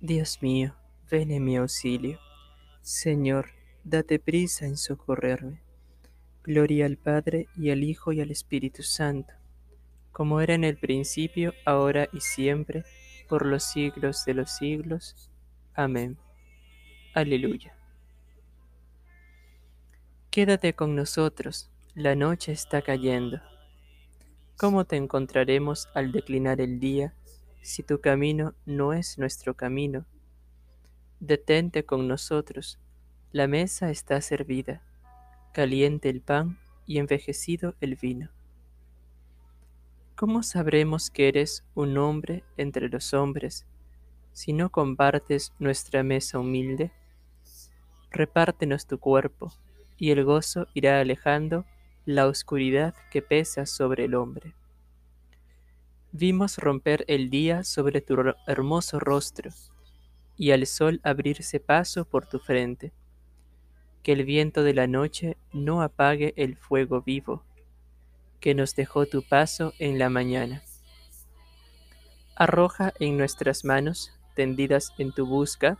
Dios mío, ven en mi auxilio. Señor, date prisa en socorrerme. Gloria al Padre y al Hijo y al Espíritu Santo, como era en el principio, ahora y siempre, por los siglos de los siglos. Amén. Aleluya. Quédate con nosotros, la noche está cayendo. ¿Cómo te encontraremos al declinar el día si tu camino no es nuestro camino? Detente con nosotros, la mesa está servida, caliente el pan y envejecido el vino. ¿Cómo sabremos que eres un hombre entre los hombres si no compartes nuestra mesa humilde? Repártenos tu cuerpo, y el gozo irá alejando la oscuridad que pesa sobre el hombre. Vimos romper el día sobre tu hermoso rostro, y al sol abrirse paso por tu frente. Que el viento de la noche no apague el fuego vivo, que nos dejó tu paso en la mañana. Arroja en nuestras manos, tendidas en tu busca,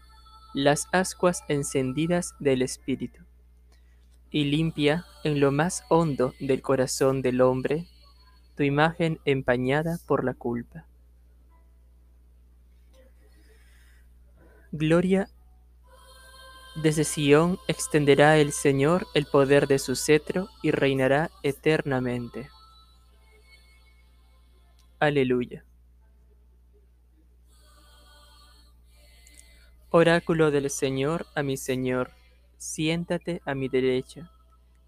las ascuas encendidas del Espíritu y limpia en lo más hondo del corazón del hombre tu imagen empañada por la culpa. Gloria desde Sión extenderá el Señor el poder de su cetro y reinará eternamente. Aleluya. Oráculo del Señor a mi Señor siéntate a mi derecha,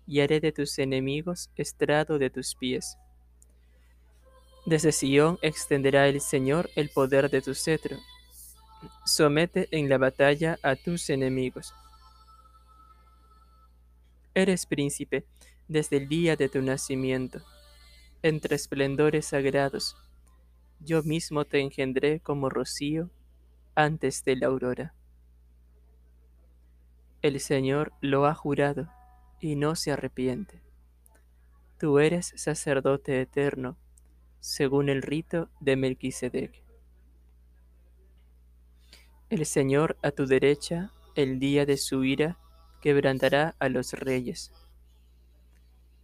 y haré de tus enemigos estrado de tus pies. Desde Sión extenderá el Señor el poder de tu cetro. Somete en la batalla a tus enemigos. Eres príncipe desde el día de tu nacimiento, entre esplendores sagrados. Yo mismo te engendré como rocío antes de la aurora. El Señor lo ha jurado y no se arrepiente. Tú eres sacerdote eterno, según el rito de Melquisedec. El Señor a tu derecha, el día de su ira, quebrantará a los reyes.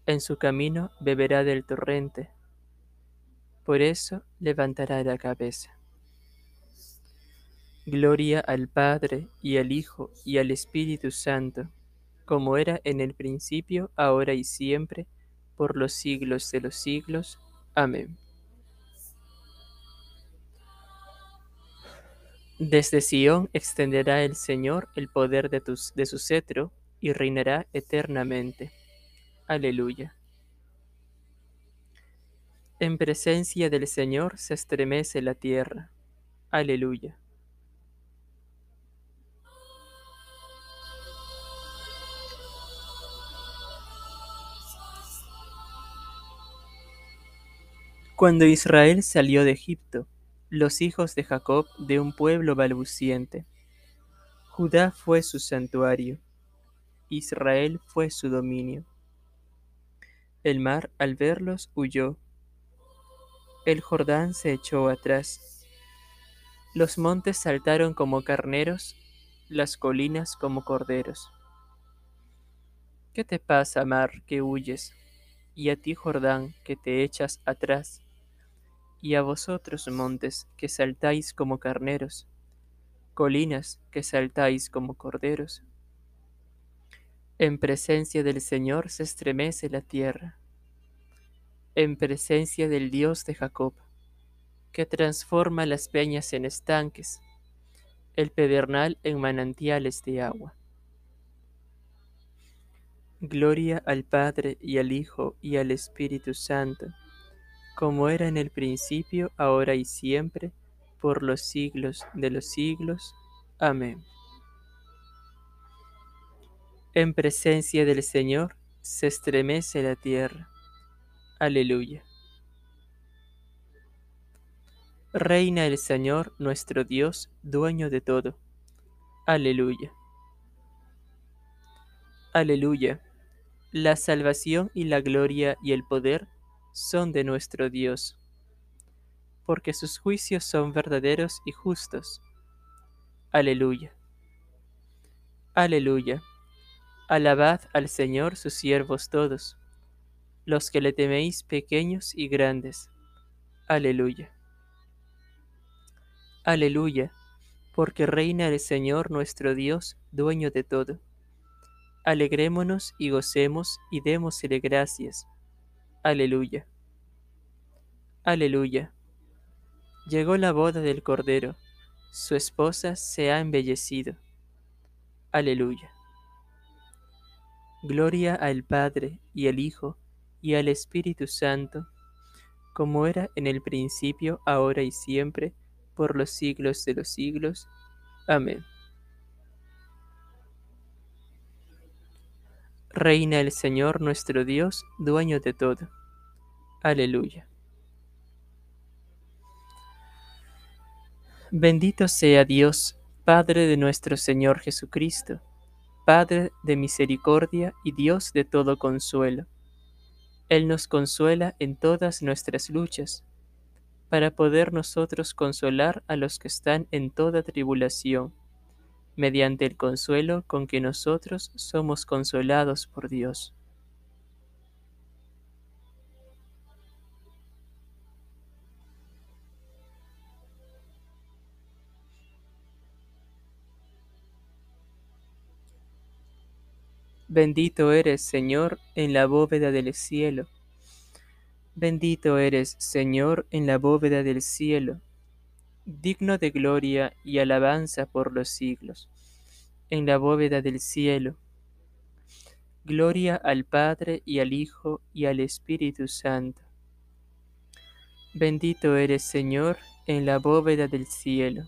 En su camino beberá del torrente, por eso levantará la cabeza. Gloria al Padre, y al Hijo, y al Espíritu Santo, como era en el principio, ahora y siempre, por los siglos de los siglos. Amén. Desde Sión extenderá el Señor el poder de, de su cetro, y reinará eternamente. Aleluya. En presencia del Señor se estremece la tierra. Aleluya. Cuando Israel salió de Egipto, los hijos de Jacob de un pueblo balbuciente. Judá fue su santuario, Israel fue su dominio. El mar al verlos huyó, el Jordán se echó atrás. Los montes saltaron como carneros, las colinas como corderos. ¿Qué te pasa, mar, que huyes? Y a ti, Jordán, que te echas atrás y a vosotros montes que saltáis como carneros, colinas que saltáis como corderos. En presencia del Señor se estremece la tierra, en presencia del Dios de Jacob, que transforma las peñas en estanques, el pedernal en manantiales de agua. Gloria al Padre y al Hijo y al Espíritu Santo como era en el principio, ahora y siempre, por los siglos de los siglos. Amén. En presencia del Señor se estremece la tierra. Aleluya. Reina el Señor nuestro Dios, dueño de todo. Aleluya. Aleluya. La salvación y la gloria y el poder son de nuestro Dios, porque sus juicios son verdaderos y justos. Aleluya. Aleluya. Alabad al Señor sus siervos todos, los que le teméis pequeños y grandes. Aleluya. Aleluya, porque reina el Señor nuestro Dios, dueño de todo. Alegrémonos y gocemos y démosle gracias. Aleluya. Aleluya. Llegó la boda del Cordero, su esposa se ha embellecido. Aleluya. Gloria al Padre y al Hijo y al Espíritu Santo, como era en el principio, ahora y siempre, por los siglos de los siglos. Amén. Reina el Señor nuestro Dios, dueño de todo. Aleluya. Bendito sea Dios, Padre de nuestro Señor Jesucristo, Padre de misericordia y Dios de todo consuelo. Él nos consuela en todas nuestras luchas, para poder nosotros consolar a los que están en toda tribulación mediante el consuelo con que nosotros somos consolados por Dios. Bendito eres, Señor, en la bóveda del cielo. Bendito eres, Señor, en la bóveda del cielo digno de gloria y alabanza por los siglos. En la bóveda del cielo. Gloria al Padre y al Hijo y al Espíritu Santo. Bendito eres, Señor, en la bóveda del cielo.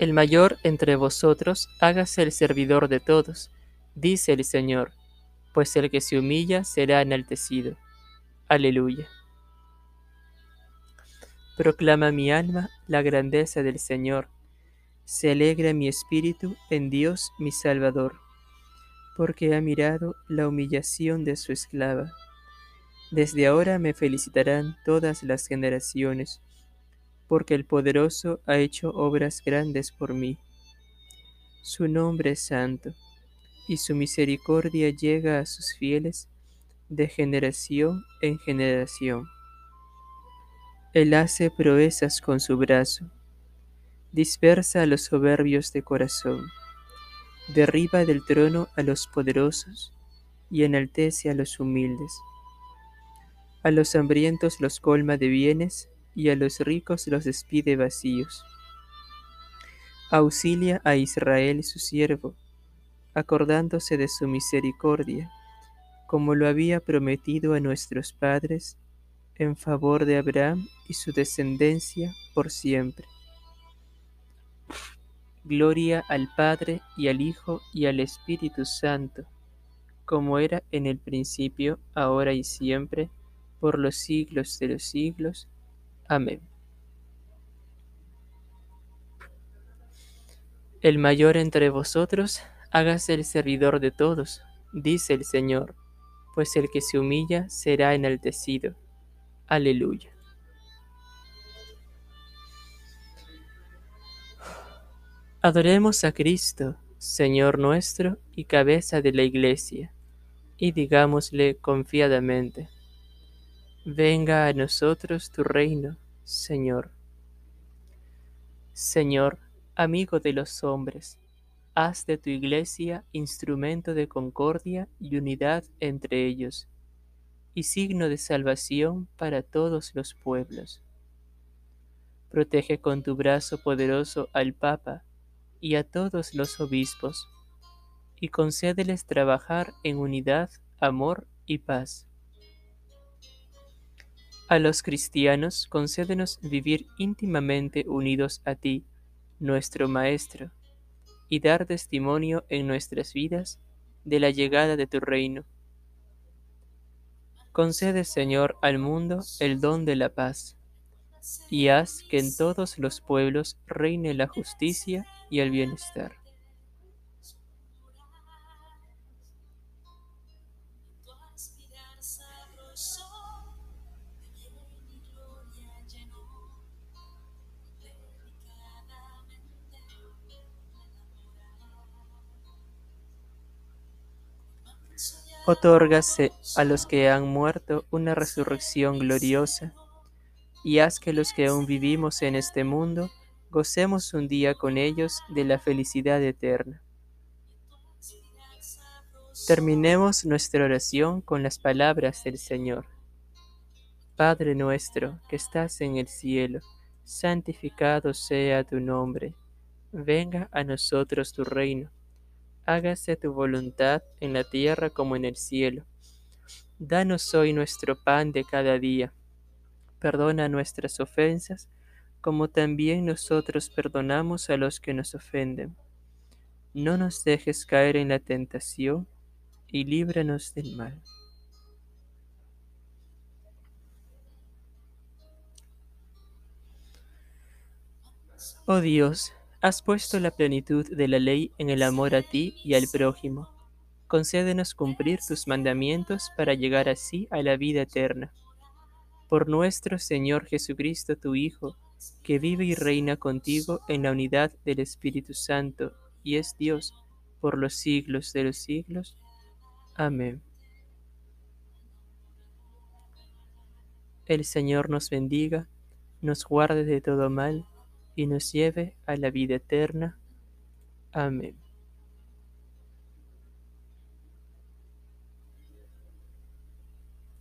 El mayor entre vosotros hágase el servidor de todos, dice el Señor, pues el que se humilla será enaltecido. Aleluya. Proclama mi alma la grandeza del Señor. Se alegra mi espíritu en Dios mi Salvador, porque ha mirado la humillación de su esclava. Desde ahora me felicitarán todas las generaciones porque el poderoso ha hecho obras grandes por mí. Su nombre es santo, y su misericordia llega a sus fieles de generación en generación. Él hace proezas con su brazo, dispersa a los soberbios de corazón, derriba del trono a los poderosos y enaltece a los humildes. A los hambrientos los colma de bienes y a los ricos los despide vacíos. Auxilia a Israel su siervo, acordándose de su misericordia, como lo había prometido a nuestros padres, en favor de Abraham y su descendencia por siempre. Gloria al Padre y al Hijo y al Espíritu Santo, como era en el principio, ahora y siempre, por los siglos de los siglos. Amén. El mayor entre vosotros, hágase el servidor de todos, dice el Señor, pues el que se humilla será enaltecido. Aleluya. Adoremos a Cristo, Señor nuestro y cabeza de la Iglesia, y digámosle confiadamente, Venga a nosotros tu reino, Señor. Señor, amigo de los hombres, haz de tu iglesia instrumento de concordia y unidad entre ellos, y signo de salvación para todos los pueblos. Protege con tu brazo poderoso al Papa y a todos los obispos, y concédeles trabajar en unidad, amor y paz a los cristianos, concédenos vivir íntimamente unidos a ti, nuestro Maestro, y dar testimonio en nuestras vidas de la llegada de tu reino. Concede, Señor, al mundo el don de la paz, y haz que en todos los pueblos reine la justicia y el bienestar. Otórgase a los que han muerto una resurrección gloriosa, y haz que los que aún vivimos en este mundo gocemos un día con ellos de la felicidad eterna. Terminemos nuestra oración con las palabras del Señor. Padre nuestro que estás en el cielo, santificado sea tu nombre. Venga a nosotros tu reino. Hágase tu voluntad en la tierra como en el cielo. Danos hoy nuestro pan de cada día. Perdona nuestras ofensas, como también nosotros perdonamos a los que nos ofenden. No nos dejes caer en la tentación y líbranos del mal. Oh Dios, has puesto la plenitud de la ley en el amor a ti y al prójimo. Concédenos cumplir tus mandamientos para llegar así a la vida eterna. Por nuestro Señor Jesucristo, tu Hijo, que vive y reina contigo en la unidad del Espíritu Santo, y es Dios por los siglos de los siglos. Amén. El Señor nos bendiga, nos guarde de todo mal y nos lleve a la vida eterna. Amén.